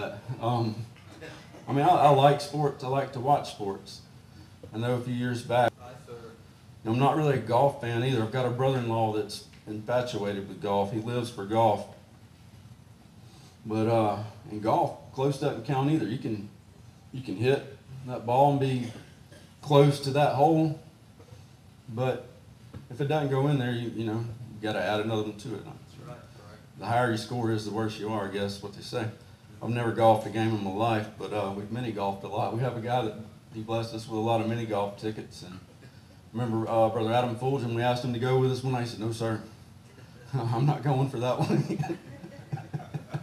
that. Um, I mean, I, I like sports. I like to watch sports. I know a few years back, I'm not really a golf fan either. I've got a brother-in-law that's infatuated with golf. He lives for golf. But uh, in golf, close doesn't count either. You can you can hit that ball and be close to that hole, but if it doesn't go in there, you you know you got to add another one to it. The higher your score is, the worse you are. I guess what they say. I've never golfed a game in my life, but uh, we've mini golfed a lot. We have a guy that he blessed us with a lot of mini golf tickets, and remember uh, Brother Adam Fulgen. We asked him to go with us one. He said, "No, sir, I'm not going for that one." I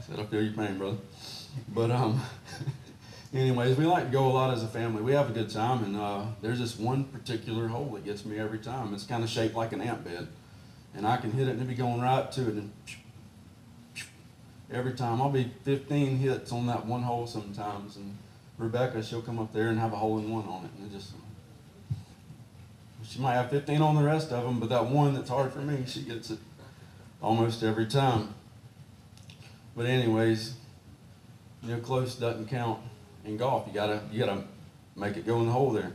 said, "I feel your pain, brother." But um, anyways, we like to go a lot as a family. We have a good time, and uh, there's this one particular hole that gets me every time. It's kind of shaped like an ant bed, and I can hit it and it'll be going right to it, and every time I'll be 15 hits on that one hole sometimes, and Rebecca she'll come up there and have a hole in one on it, and it just she might have 15 on the rest of them, but that one that's hard for me, she gets it almost every time. But anyways, you know, close doesn't count in golf. You gotta you gotta make it go in the hole there.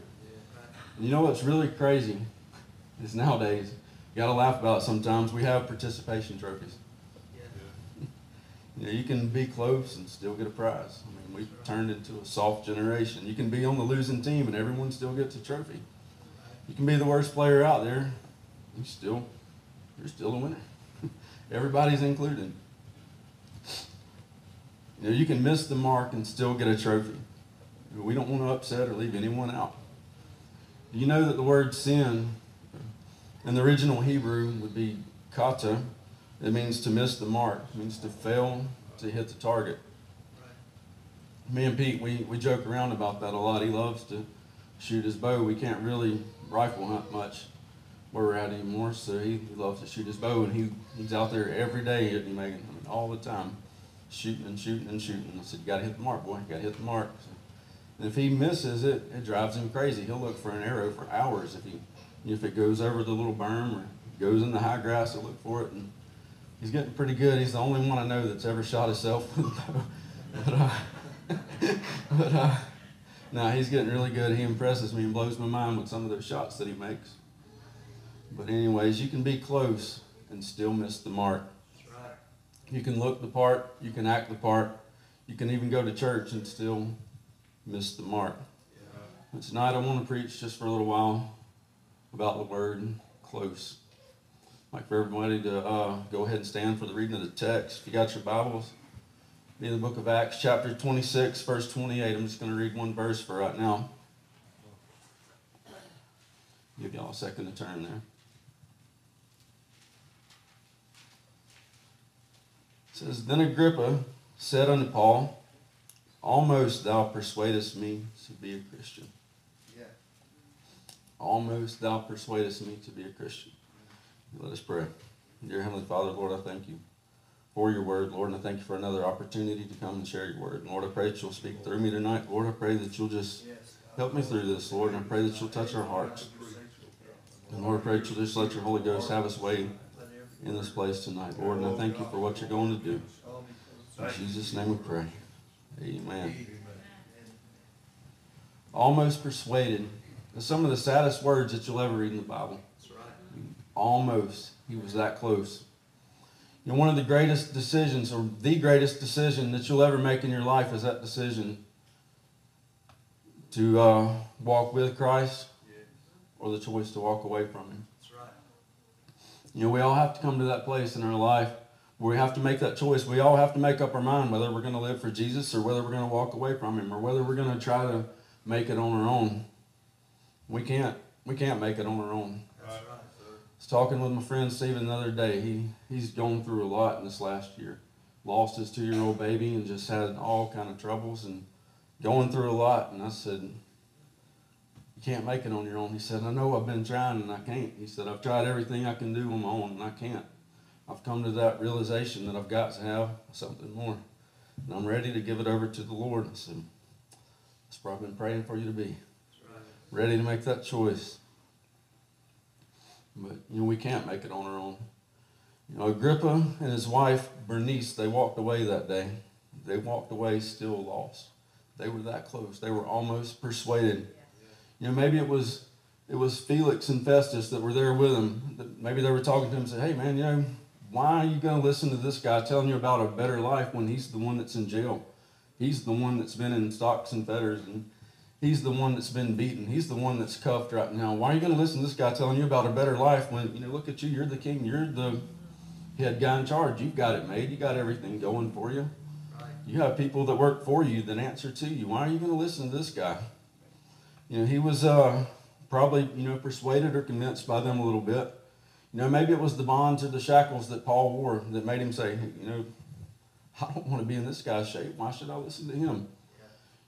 And you know what's really crazy is nowadays you gotta laugh about it sometimes. We have participation trophies. You know, you can be close and still get a prize. I mean, we've turned into a soft generation. You can be on the losing team and everyone still gets a trophy. You can be the worst player out there, you still you're still a winner. Everybody's included. You know, you can miss the mark and still get a trophy. We don't want to upset or leave anyone out. You know that the word sin in the original Hebrew would be kata. It means to miss the mark. It means to fail to hit the target. Me and Pete, we, we joke around about that a lot. He loves to shoot his bow. We can't really rifle hunt much where we're at anymore, so he, he loves to shoot his bow, and he, he's out there every day hitting Megan, I mean, all the time shooting and shooting and shooting. I said, you got to hit the mark, boy. You got to hit the mark. So, and if he misses it, it drives him crazy. He'll look for an arrow for hours if he, if it goes over the little berm or goes in the high grass, he'll look for it. And he's getting pretty good. He's the only one I know that's ever shot himself with a bow. But, uh, but uh, now he's getting really good. He impresses me and blows my mind with some of those shots that he makes. But anyways, you can be close and still miss the mark. You can look the part, you can act the part, you can even go to church and still miss the mark. But tonight I want to preach just for a little while about the word close. I'd like for everybody to uh, go ahead and stand for the reading of the text. If you got your Bibles, be in the book of Acts, chapter 26, verse 28. I'm just going to read one verse for right now. Give y'all a second to turn there. It says, Then Agrippa said unto Paul, Almost thou persuadest me to be a Christian. Yeah. Almost thou persuadest me to be a Christian. Let us pray. Dear Heavenly Father, Lord, I thank you for your word, Lord, and I thank you for another opportunity to come and share your word. Lord, I pray that you'll speak through me tonight. Lord, I pray that you'll just help me through this, Lord, and I pray that you'll touch our hearts. And Lord, I pray that you'll just let your Holy Ghost have his way in this place tonight, Lord, and I thank you for what you're going to do. In Jesus' name we pray. Amen. Almost persuaded. Some of the saddest words that you'll ever read in the Bible. Almost. He was that close. You know, one of the greatest decisions, or the greatest decision that you'll ever make in your life is that decision to uh, walk with Christ or the choice to walk away from Him. You know, we all have to come to that place in our life where we have to make that choice. We all have to make up our mind whether we're going to live for Jesus or whether we're going to walk away from Him or whether we're going to try to make it on our own. We can't. We can't make it on our own. I was talking with my friend Stephen the other day. He he's gone through a lot in this last year. Lost his two year old baby and just had all kind of troubles and going through a lot. And I said, You can't make it on your own. He said, I know I've been trying and I can't. He said, I've tried everything I can do on my own and I can't. I've come to that realization that I've got to have something more. And I'm ready to give it over to the Lord. I said, That's where I've been praying for you to be. Ready to make that choice. But you know, we can't make it on our own. You know, Agrippa and his wife Bernice, they walked away that day. they walked away still lost. They were that close. They were almost persuaded. You know, maybe it was it was Felix and Festus that were there with him. Maybe they were talking to him and said, "Hey, man, you know, why are you going to listen to this guy telling you about a better life when he's the one that's in jail? He's the one that's been in stocks and fetters, and he's the one that's been beaten. He's the one that's cuffed right now. Why are you going to listen to this guy telling you about a better life when you know? Look at you. You're the king. You're the head guy in charge. You've got it made. You got everything going for you. You have people that work for you that answer to you. Why are you going to listen to this guy? You know, he was uh, probably you know persuaded or convinced by them a little bit. You know, maybe it was the bonds or the shackles that Paul wore that made him say, you know, I don't want to be in this guy's shape. Why should I listen to him?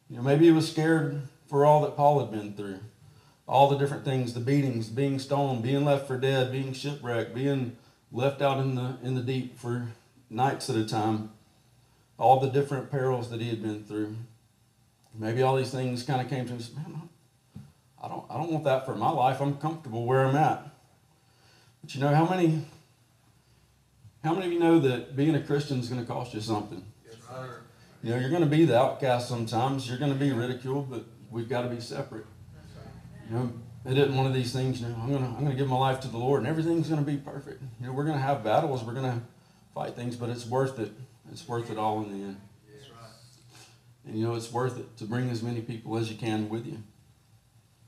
You know, maybe he was scared for all that Paul had been through. All the different things, the beatings, being stoned, being left for dead, being shipwrecked, being left out in the in the deep for nights at a time. All the different perils that he had been through. Maybe all these things kind of came to him. Man, I don't, I don't want that for my life. I'm comfortable where I'm at. But you know how many how many of you know that being a Christian is going to cost you something? Yes, sir. You know, you're going to be the outcast sometimes. You're going to be ridiculed, but we've got to be separate. You know, it isn't one of these things. You know, I'm gonna I'm gonna give my life to the Lord, and everything's going to be perfect. You know, we're going to have battles. We're going to fight things, but it's worth it. It's worth it all in the end. And you know, it's worth it to bring as many people as you can with you.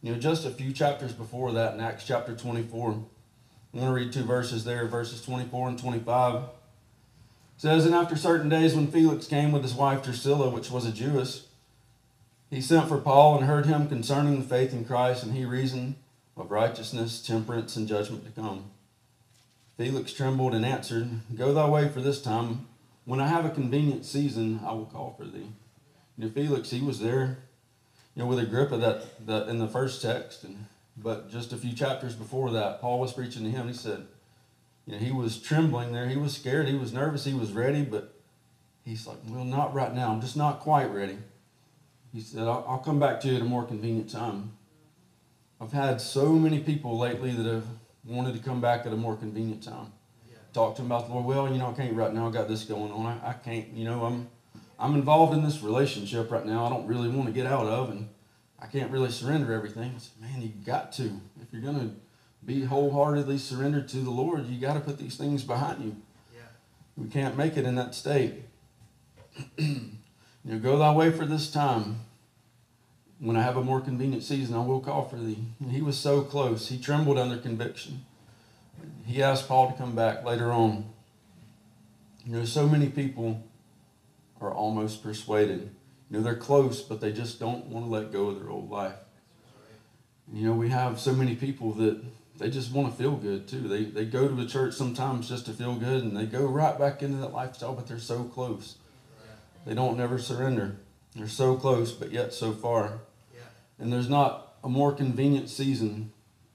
You know, just a few chapters before that, in Acts chapter 24. I'm going to read two verses there, verses 24 and 25. It says, And after certain days, when Felix came with his wife Drusilla, which was a Jewess, he sent for Paul and heard him concerning the faith in Christ, and he reasoned of righteousness, temperance, and judgment to come. Felix trembled and answered, Go thy way for this time. When I have a convenient season, I will call for thee. You know, Felix, he was there, you know, with Agrippa that, that in the first text, and but just a few chapters before that, Paul was preaching to him. He said, you know, he was trembling there. He was scared. He was nervous. He was ready, but he's like, well, not right now. I'm just not quite ready. He said, I'll, I'll come back to you at a more convenient time. I've had so many people lately that have wanted to come back at a more convenient time. Yeah. Talk to them about the Lord. Well, you know, I can't right now. I got this going on. I, I can't, you know, I'm I'm involved in this relationship right now. I don't really want to get out of, and I can't really surrender everything. I said, man, you got to. If you're going to be wholeheartedly surrendered to the Lord, you got to put these things behind you. Yeah. We can't make it in that state. you know, go thy way for this time. When I have a more convenient season, I will call for thee. And he was so close. He trembled under conviction. He asked Paul to come back later on. You know, so many people are almost persuaded you know, they're close, but they just don't want to let go of their old life. You know, we have so many people that they just want to feel good too. They, they go to the church sometimes just to feel good and they go right back into that lifestyle, but they're so close. They don't never surrender. They're so close, but yet so far. And there's not a more convenient season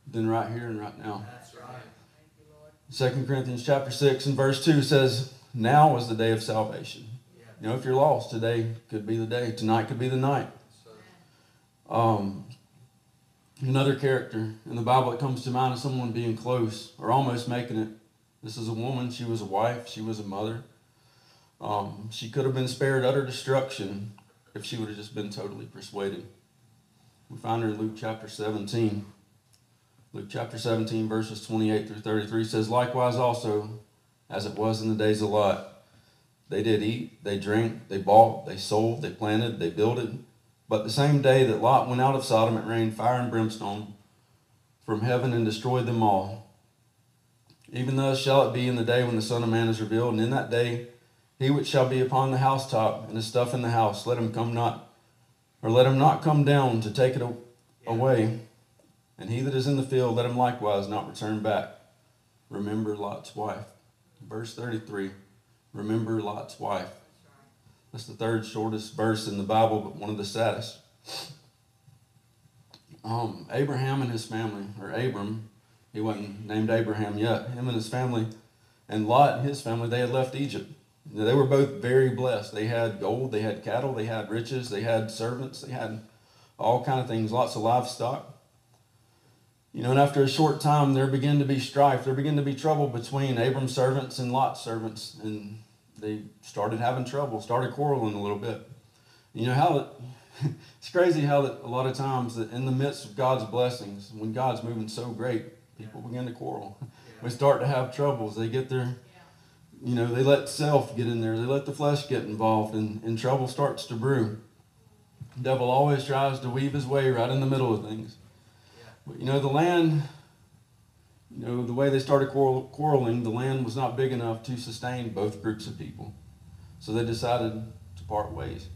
than right here and right now. That's right. Second Corinthians chapter 6 and verse 2 says, Now is the day of salvation. Yeah. You know, if you're lost, today could be the day. Tonight could be the night. Um, another character in the Bible that comes to mind is someone being close or almost making it. This is a woman. She was a wife. She was a mother. Um, she could have been spared utter destruction if she would have just been totally persuaded. We find her in Luke chapter 17. Luke chapter 17, verses 28 through 33 says, Likewise also, as it was in the days of Lot, they did eat, they drank, they bought, they sold, they planted, they builded. But the same day that Lot went out of Sodom, it rained fire and brimstone from heaven and destroyed them all. Even thus shall it be in the day when the Son of Man is revealed, and in that day he which shall be upon the housetop and the stuff in the house, let him come not, or let him not come down to take it away. And he that is in the field, let him likewise not return back. Remember Lot's wife. Verse 33. Remember Lot's wife. That's the third shortest verse in the Bible, but one of the saddest. Um, Abraham and his family, or Abram, he wasn't named Abraham yet. Him and his family, and Lot and his family, they had left Egypt. They were both very blessed. They had gold, they had cattle, they had riches, they had servants, they had all kind of things, lots of livestock. You know, and after a short time, there began to be strife. There began to be trouble between Abram's servants and Lot's servants. And they started having trouble, started quarreling a little bit. You know how it, it's crazy how that a lot of times that in the midst of God's blessings, when God's moving so great, people begin to quarrel. We start to have troubles. They get their, you know, they let self get in there. They let the flesh get involved, and, and trouble starts to brew. The devil always tries to weave his way right in the middle of things. But you know, the land, you know, the way they started quarrel, quarreling, the land was not big enough to sustain both groups of people. So they decided to part ways.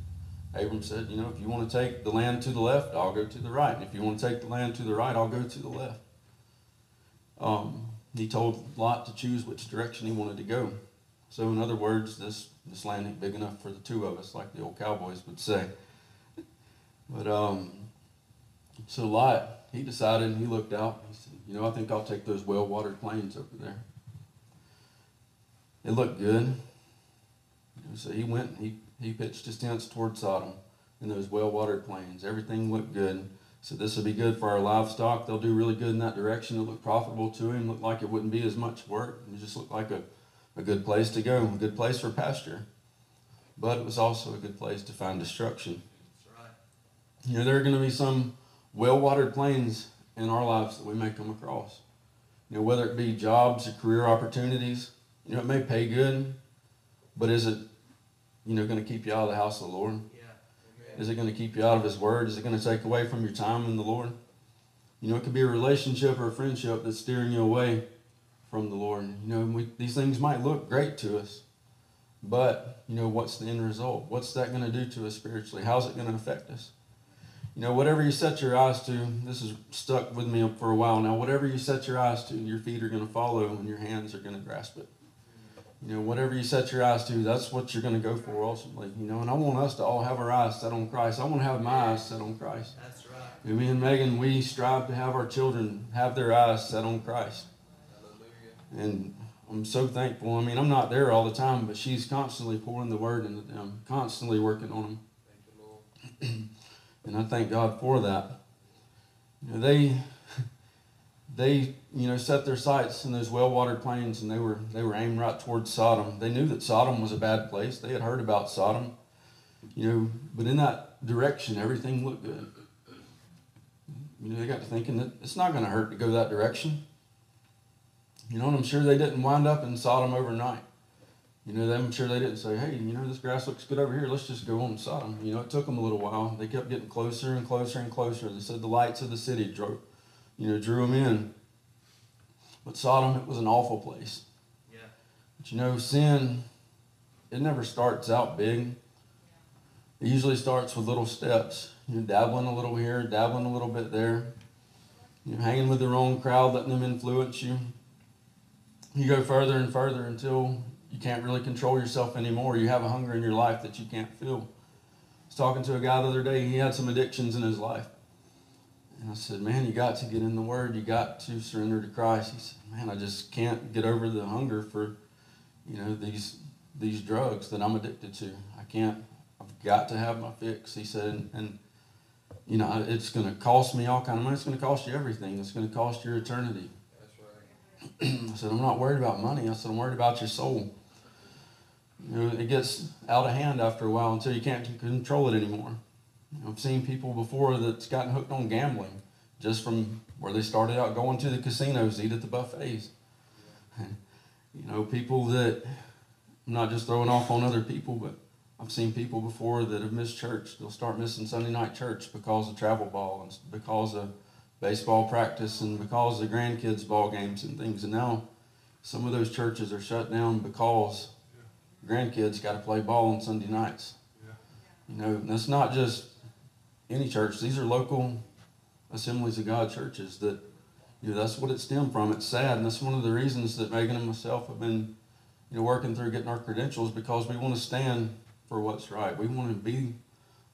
Abram said, You know, if you want to take the land to the left, I'll go to the right. And if you want to take the land to the right, I'll go to the left. Um, he told Lot to choose which direction he wanted to go. So, in other words, this, this land ain't big enough for the two of us, like the old cowboys would say. But um, so Lot, he decided and he looked out. He said, You know, I think I'll take those well watered plains over there. It looked good. So he went, he, he pitched his tents toward Sodom in those well watered plains. Everything looked good. So this will be good for our livestock. They'll do really good in that direction. It'll look profitable to him. Look like it wouldn't be as much work. It just looked like a, a good place to go, a good place for pasture. But it was also a good place to find destruction. That's right. You know, there are going to be some well-watered plains in our lives that we may come across. You know, whether it be jobs or career opportunities. You know, it may pay good, but is it, you know, going to keep you out of the house of the Lord? Yeah. Is it going to keep you out of His Word? Is it going to take away from your time in the Lord? You know, it could be a relationship or a friendship that's steering you away from the Lord. You know, we, these things might look great to us, but, you know, what's the end result? What's that going to do to us spiritually? How's it going to affect us? You know, whatever you set your eyes to, this has stuck with me for a while now. Whatever you set your eyes to, your feet are going to follow and your hands are going to grasp it you know, whatever you set your eyes to, that's what you're going to go for ultimately. You know, and I want us to all have our eyes set on Christ. I want to have my eyes set on Christ. That's right. And me and Megan, we strive to have our children have their eyes set on Christ. And I'm so thankful. I mean, I'm not there all the time, but she's constantly pouring the word into them, constantly working on them. Thank you, and I thank God for that. You know, they they you know set their sights in those well-watered plains and they were they were aimed right towards Sodom. They knew that Sodom was a bad place. They had heard about Sodom, you know, but in that direction everything looked good. You know, they got to thinking that it's not going to hurt to go that direction. You know, and I'm sure they didn't wind up in Sodom overnight. You know, I'm sure they didn't say, hey, you know, this grass looks good over here. Let's just go on to Sodom. You know, it took them a little while. They kept getting closer and closer and closer. They said the lights of the city drove, you know, drew them in. But Sodom, it was an awful place. Yeah. But you know, sin, it never starts out big. It usually starts with little steps. You know, dabbling a little here, dabbling a little bit there. You know, hanging with the wrong crowd, letting them influence you. You go further and further until you can't really control yourself anymore. You have a hunger in your life that you can't feel. I was talking to a guy the other day. He had some addictions in his life. And I said, Man, you got to get in the Word. You got to surrender to Christ. He said, Man, I just can't get over the hunger for, you know, these these drugs that I'm addicted to. I can't. I've got to have my fix. He said, and, and you know, it's going to cost me all kind of money. It's going to cost you everything. It's going to cost your eternity. I said, I'm not worried about money. I said, I'm worried about your soul. You know, it gets out of hand after a while until you can't control it anymore. I've seen people before that's gotten hooked on gambling just from where they started out going to the casinos, eat at the buffets. you know, people that I'm not just throwing off on other people, but I've seen people before that have missed church. They'll start missing Sunday night church because of travel ball and because of baseball practice and because of the grandkids' ball games and things. And now some of those churches are shut down because grandkids got to play ball on Sunday nights. You know, that's not just any church. These are local assemblies of God churches that, you know, that's what it stemmed from. It's sad, and that's one of the reasons that Megan and myself have been, you know, working through getting our credentials because we want to stand for what's right. We want to be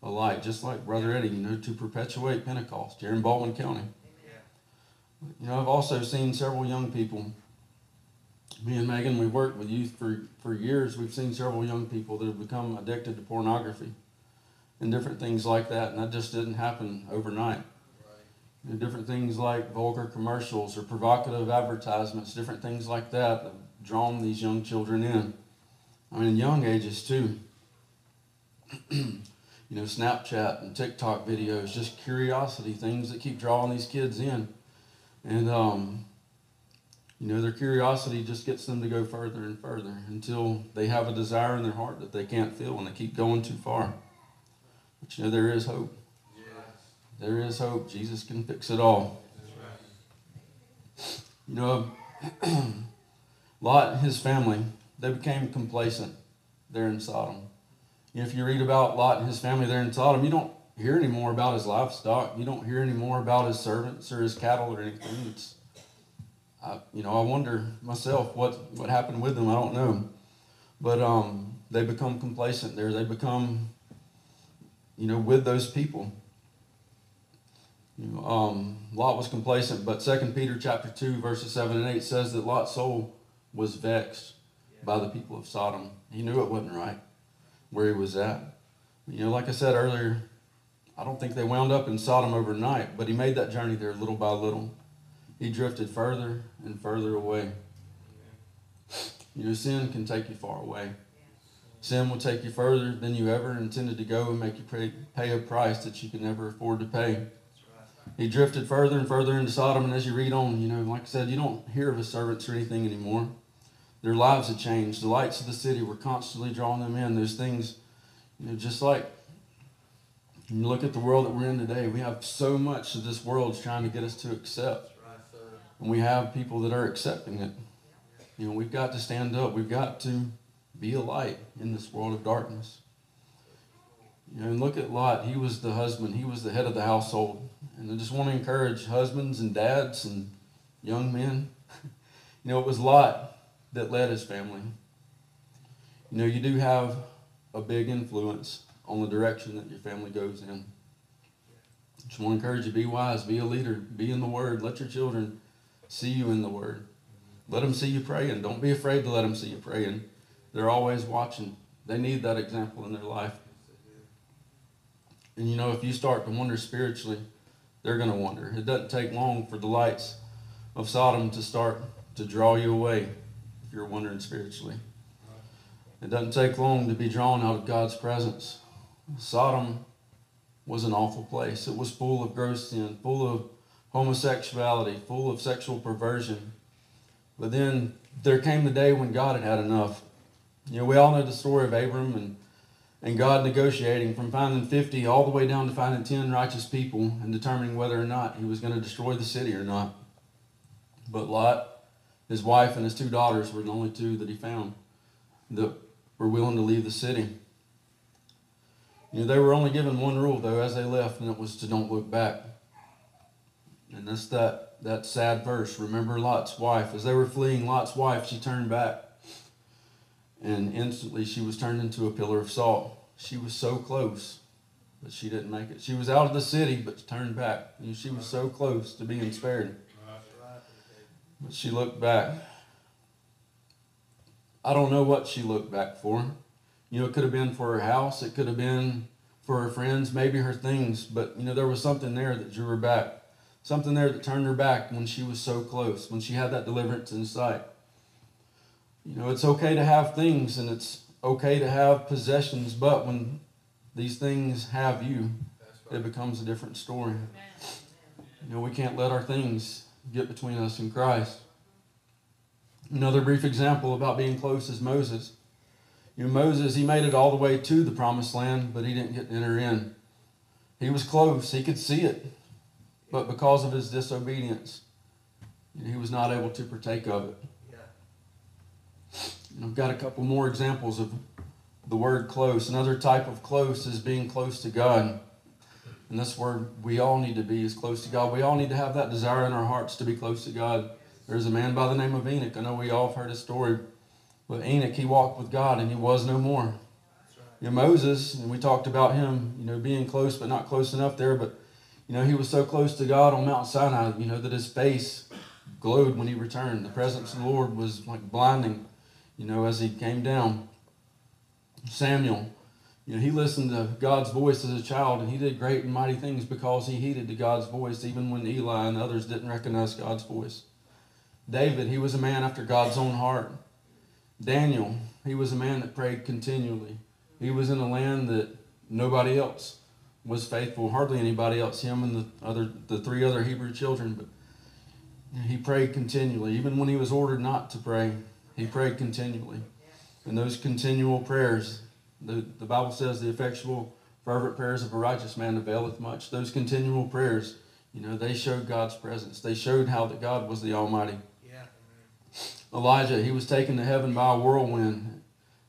a light, just like Brother Eddie, you know, to perpetuate Pentecost here in Baldwin County. You know, I've also seen several young people. Me and Megan, we've worked with youth for, for years. We've seen several young people that have become addicted to pornography and different things like that. And that just didn't happen overnight. Right. You know, different things like vulgar commercials or provocative advertisements, different things like that have drawn these young children in. I mean, young ages too. you know, Snapchat and TikTok videos, just curiosity, things that keep drawing these kids in. And, um, you know, their curiosity just gets them to go further and further until they have a desire in their heart that they can't feel and they keep going too far. But, you know, there is hope. There is hope. Jesus can fix it all. You know, Lot and his family, they became complacent there in Sodom. If you read about Lot and his family there in Sodom, you don't hear any more about his livestock. You don't hear any more about his servants or his cattle or anything. It's, I, you know, I wonder myself what, what happened with them. I don't know. But um, they become complacent there. They become, you know, with those people. You know, um, Lot was complacent, but Second Peter chapter two, verses seven and eight says that Lot's soul was vexed by the people of Sodom. He knew it wasn't right where he was at. You know, like I said earlier, I don't think they wound up in Sodom overnight, but he made that journey there little by little. He drifted further and further away. You know, sin can take you far away. Sin will take you further than you ever intended to go and make you pay, a price that you can never afford to pay. He drifted further and further into Sodom, and as you read on, you know, like I said, you don't hear of his servants or anything anymore. Their lives had changed. The lights of the city were constantly drawing them in. Those things, you know, just like when you look at the world that we're in today, we have so much that this world's trying to get us to accept. That's right, sir. And we have people that are accepting it. You know, we've got to stand up. We've got to be a light in this world of darkness. You know, and look at Lot. He was the husband. He was the head of the household. And I just want to encourage husbands and dads and young men. You know, it was Lot that led his family. You know, you do have a big influence on the direction that your family goes in. Just want to encourage you, be wise, be a leader, be in the Word. Let your children see you in the Word. Let them see you praying. Don't be afraid to let them see you praying. They're always watching. They need that example in their life. And you know, if you start to wonder spiritually, they're going to wonder. It doesn't take long for the lights of Sodom to start to draw you away you're wondering spiritually. It doesn't take long to be drawn out of God's presence. Sodom was an awful place. It was full of gross sin, full of homosexuality, full of sexual perversion. But then there came the day when God had had enough. You know, we all know the story of Abram and, and God negotiating from finding 50 all the way down to finding 10 righteous people and determining whether or not he was going to destroy the city or not. But Lot, his wife, and his two daughters were the only two that he found that were willing to leave the city. You know, they were only given one rule though as they left, and it was to don't look back. And that's that that sad verse. Remember Lot's wife. As they were fleeing, Lot's wife, she turned back. And instantly she was turned into a pillar of salt. She was so close, but she didn't make it. She was out of the city, but turned back. And she was so close to being spared. But she looked back. I don't know what she looked back for. You know, it could have been for her house, it could have been for her friends, maybe her things, but you know, there was something there that drew her back. Something there that turned her back when she was so close, when she had that deliverance in sight. You know, it's okay to have things and it's okay to have possessions, but when these things have you, it becomes a different story. You know, we can't let our things get between us and Christ. Another brief example about being close is Moses. You know, Moses, he made it all the way to the promised land, but he didn't get to enter in. He was close, he could see it, but because of his disobedience, he was not able to partake of it. Yeah. And I've got a couple more examples of the word close. Another type of close is being close to God. And that's where we all need to be is close to God. We all need to have that desire in our hearts to be close to God. There's a man by the name of Enoch. I know we all have heard his story. But Enoch, he walked with God and he was no more. You know, Moses, and we talked about him, you know, being close but not close enough there. But, you know, he was so close to God on Mount Sinai, you know, that his face glowed when he returned. The presence of the Lord was like blinding, you know, as he came down. Samuel, you know, he listened to God's voice as a child and he did great and mighty things because he heeded to God's voice, even when Eli and others didn't recognize God's voice. David, he was a man after God's own heart. Daniel, he was a man that prayed continually. He was in a land that nobody else was faithful, hardly anybody else, him and the other the three other Hebrew children, but he prayed continually. Even when he was ordered not to pray, he prayed continually. And those continual prayers, the, the Bible says the effectual fervent prayers of a righteous man availeth much. Those continual prayers, you know, they showed God's presence. They showed how that God was the Almighty. Yeah. Elijah, he was taken to heaven by a whirlwind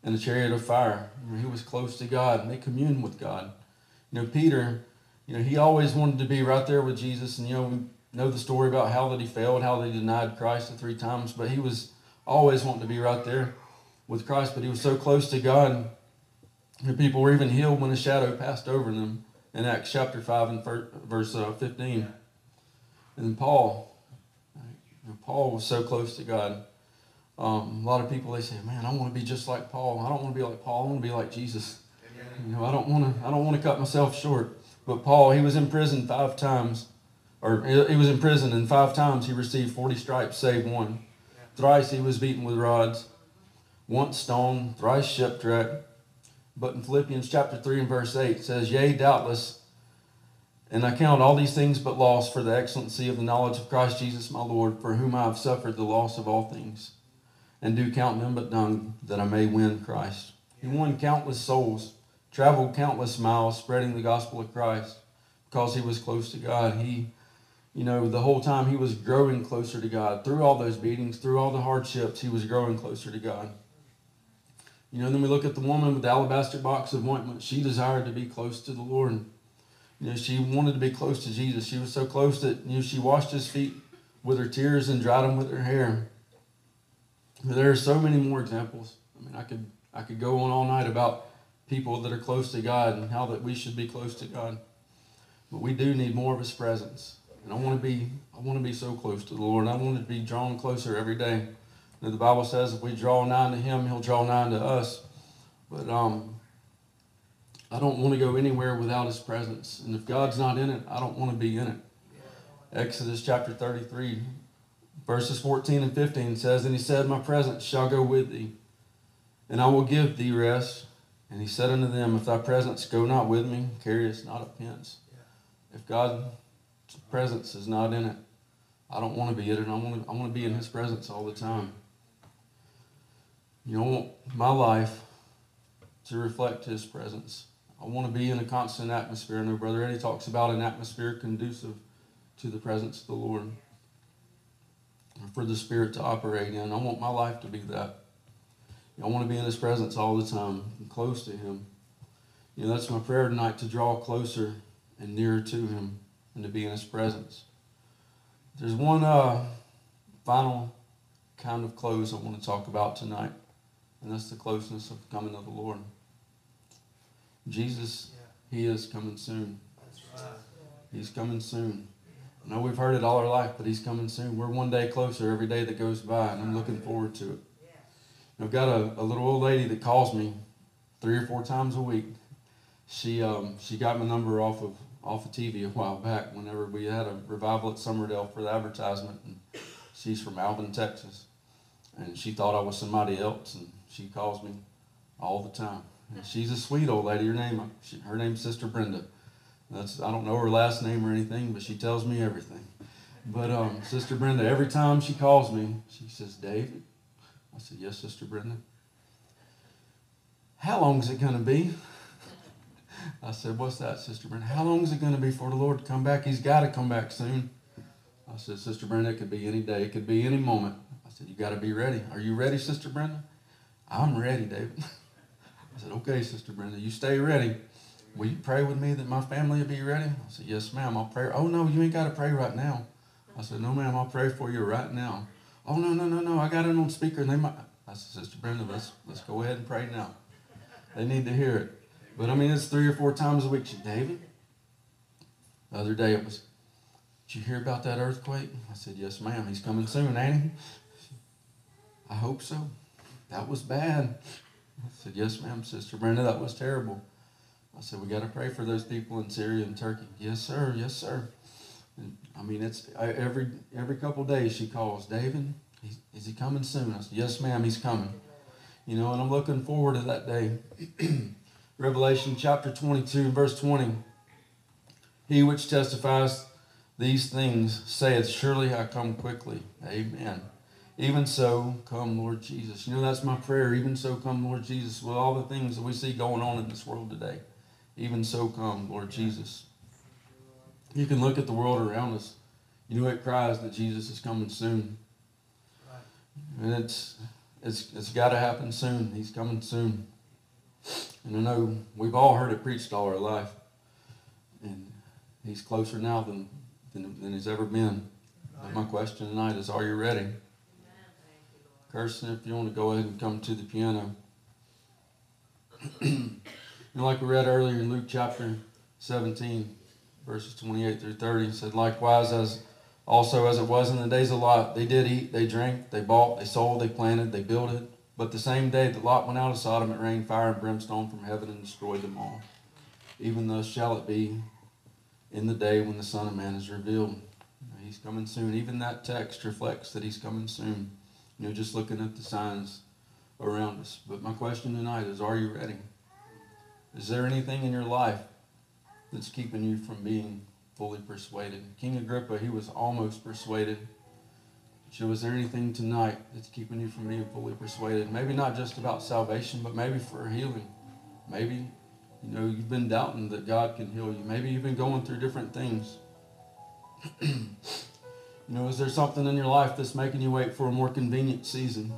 and a chariot of fire. You know, he was close to God and they communed with God. You know, Peter, you know, he always wanted to be right there with Jesus. And, you know, we know the story about how that he failed, how they denied Christ the three times, but he was always wanting to be right there with Christ. But he was so close to God. The people were even healed when a shadow passed over them in Acts chapter 5 and verse uh, 15. And Paul, Paul was so close to God. Um, a lot of people they say, "Man, I want to be just like Paul. I don't want to be like Paul. I want to be like Jesus." You know, I don't want to. I don't want to cut myself short. But Paul, he was in prison five times, or he was in prison, and five times he received forty stripes, save one. Thrice he was beaten with rods, once stoned, thrice shipwrecked. But in Philippians chapter three and verse eight it says, "Yea, doubtless." And I count all these things but loss for the excellency of the knowledge of Christ Jesus my Lord, for whom I have suffered the loss of all things, and do count them but dung, that I may win Christ. He won countless souls traveled countless miles spreading the gospel of Christ because he was close to God. He, you know, the whole time he was growing closer to God. Through all those beatings, through all the hardships, he was growing closer to God. You know, then we look at the woman with the alabaster box of ointment. She desired to be close to the Lord. You know, she wanted to be close to Jesus. She was so close that, you know, she washed his feet with her tears and dried them with her hair. There are so many more examples. I mean, I could I could go on all night about people that are close to God and how that we should be close to God. But we do need more of His presence. And I want to be I want to be so close to the Lord. I want to be drawn closer every day. The Bible says if we draw nigh to Him, He'll draw nigh to us. But um, I don't want to go anywhere without His presence. And if God's not in it, I don't want to be in it. Exodus chapter 33, verses 14 and 15 says, And He said, My presence shall go with thee, and I will give thee rest and he said unto them, If thy presence go not with me, carry us not a pence. If God's presence is not in it, I don't want to be in it. I want to, I want to be in his presence all the time. You know, I want my life to reflect his presence. I want to be in a constant atmosphere. I know Brother Eddie talks about an atmosphere conducive to the presence of the Lord. For the Spirit to operate in. I want my life to be that. I want to be in His presence all the time, and close to Him. You know, that's my prayer tonight to draw closer and nearer to Him and to be in His presence. There's one uh, final kind of close I want to talk about tonight, and that's the closeness of the coming of the Lord. Jesus, yeah. He is coming soon. Right. He's coming soon. I know we've heard it all our life, but He's coming soon. We're one day closer every day that goes by, and I'm looking forward to it. I've got a, a little old lady that calls me three or four times a week. She um, she got my number off of off of TV a while back whenever we had a revival at Summerdale for the advertisement. And she's from Alvin, Texas. And she thought I was somebody else, and she calls me all the time. And she's a sweet old lady. Her name, she, her name's Sister Brenda. That's I don't know her last name or anything, but she tells me everything. But um, Sister Brenda, every time she calls me, she says, David, I said, Yes, Sister Brenda. How long is it going to be? I said, What's that, Sister Brenda? How long is it going to be for the Lord to come back? He's got to come back soon. I said, Sister Brenda, it could be any day, it could be any moment. I said, You got to be ready. Are you ready, Sister Brenda? I'm ready, David. I said, Okay, Sister Brenda, you stay ready. Will you pray with me that my family will be ready? I said, Yes, ma'am, I'll pray. Oh, no, you ain't got to pray right now. I said, No, ma'am, I'll pray for you right now. Oh no, no, no, no! I got it on speaker, and they might. I said, Sister Brenda, let's let's go ahead and pray now. They need to hear it. But I mean, it's three or four times a week. David. The other day it was. Did you hear about that earthquake? I said, Yes, ma'am. He's coming soon, ain't he? I hope so. That was bad. I said, Yes, ma'am, Sister Brenda. That was terrible. I said, We got to pray for those people in Syria and Turkey. Yes, sir. Yes, sir. And, I mean, it's every every couple days she calls, David, is he coming soon? I said, yes, ma'am, he's coming. You know, and I'm looking forward to that day. Revelation chapter 22, verse 20. He which testifies these things saith, Surely I come quickly. Amen. Even so, come Lord Jesus. You know, that's my prayer. Even so, come Lord Jesus. With all the things that we see going on in this world today. Even so, come Lord Jesus. You can look at the world around us. You know, it cries that Jesus is coming soon. And it's it's it's got to happen soon. He's coming soon. And I know we've all heard it preached all our life. And he's closer now than than, than he's ever been. But my question tonight is, are you ready? Kirsten, if you want to go ahead and come to the piano. and like we read earlier in Luke chapter 17, verses 28 through 30, it said, Likewise, as also as it was in the days of Lot, they did eat, they drank, they bought, they sold, they planted, they builded. But the same day that Lot went out of Sodom, it rained fire and brimstone from heaven and destroyed them all. Even thus shall it be in the day when the Son of Man is revealed. He's coming soon. Even that text reflects that he's coming soon. You know, just looking at the signs around us. But my question tonight is, are you ready? Is there anything in your life that's keeping you from being fully persuaded? King Agrippa, he was almost persuaded. So was there anything tonight that's keeping you from being fully persuaded? Maybe not just about salvation, but maybe for healing. Maybe, you know, you've been doubting that God can heal you. Maybe you've been going through different things. you know, is there something in your life that's making you wait for a more convenient season?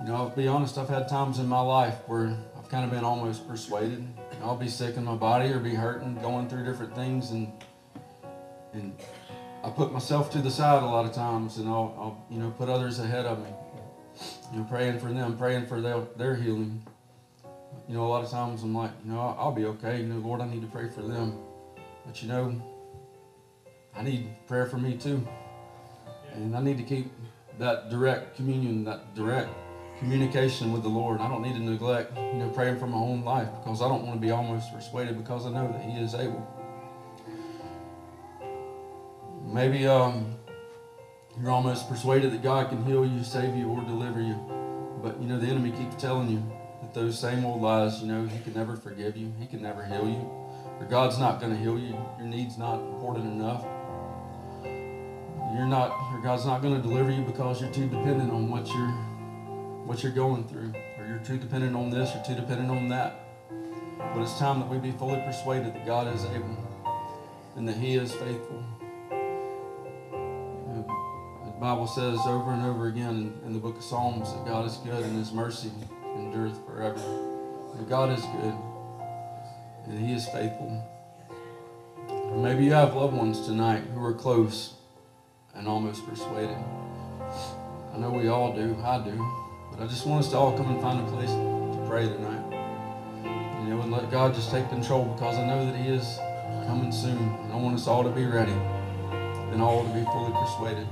You know, I'll be honest, I've had times in my life where I've kind of been almost persuaded. I'll be sick in my body or be hurting, going through different things, and and I put myself to the side a lot of times, and I'll, I'll you know put others ahead of me. You know, praying for them, praying for their their healing. You know, a lot of times I'm like, you know, I'll, I'll be okay. You know, Lord, I need to pray for them, but you know, I need prayer for me too, and I need to keep that direct communion, that direct communication with the Lord. I don't need to neglect, you know, praying for my own life because I don't want to be almost persuaded because I know that He is able. Maybe um, you're almost persuaded that God can heal you, save you, or deliver you, but you know the enemy keeps telling you that those same old lies. You know He can never forgive you, He can never heal you, or God's not going to heal you. Your need's not important enough. You're not, or God's not going to deliver you because you're too dependent on what you're what you're going through, or you're too dependent on this, or too dependent on that. But it's time that we be fully persuaded that God is able and that He is faithful. The Bible says over and over again in, the book of Psalms that God is good and His mercy endureth forever. And God is good and He is faithful. Maybe you have loved ones tonight who are close and almost persuaded. I know we all do. I do. But I just want us to all come and find a place to pray tonight. You know, and let God just take control because I know that He is coming soon. And I want us all to be ready and all to be fully persuaded.